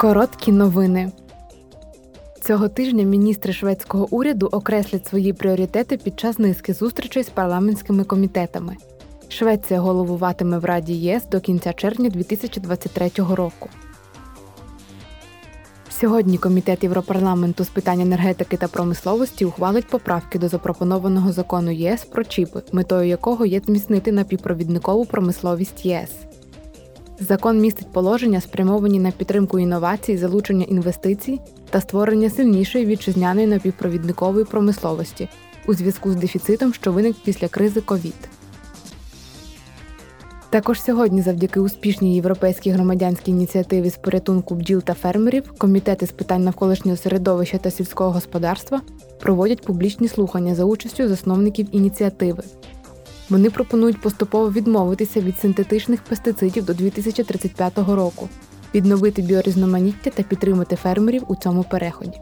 Короткі новини. Цього тижня міністри шведського уряду окреслять свої пріоритети під час низки зустрічей з парламентськими комітетами. Швеція головуватиме в Раді ЄС до кінця червня 2023 року. Сьогодні Комітет Європарламенту з питань енергетики та промисловості ухвалить поправки до запропонованого закону ЄС про чіпи, метою якого є зміцнити напівпровідникову промисловість ЄС. Закон містить положення, спрямовані на підтримку інновацій, залучення інвестицій та створення сильнішої вітчизняної напівпровідникової промисловості у зв'язку з дефіцитом, що виник після кризи ковід. Також сьогодні, завдяки успішній європейській громадянській ініціативі з порятунку бджіл та фермерів, комітети з питань навколишнього середовища та сільського господарства проводять публічні слухання за участю засновників ініціативи. Вони пропонують поступово відмовитися від синтетичних пестицидів до 2035 року, відновити біорізноманіття та підтримати фермерів у цьому переході.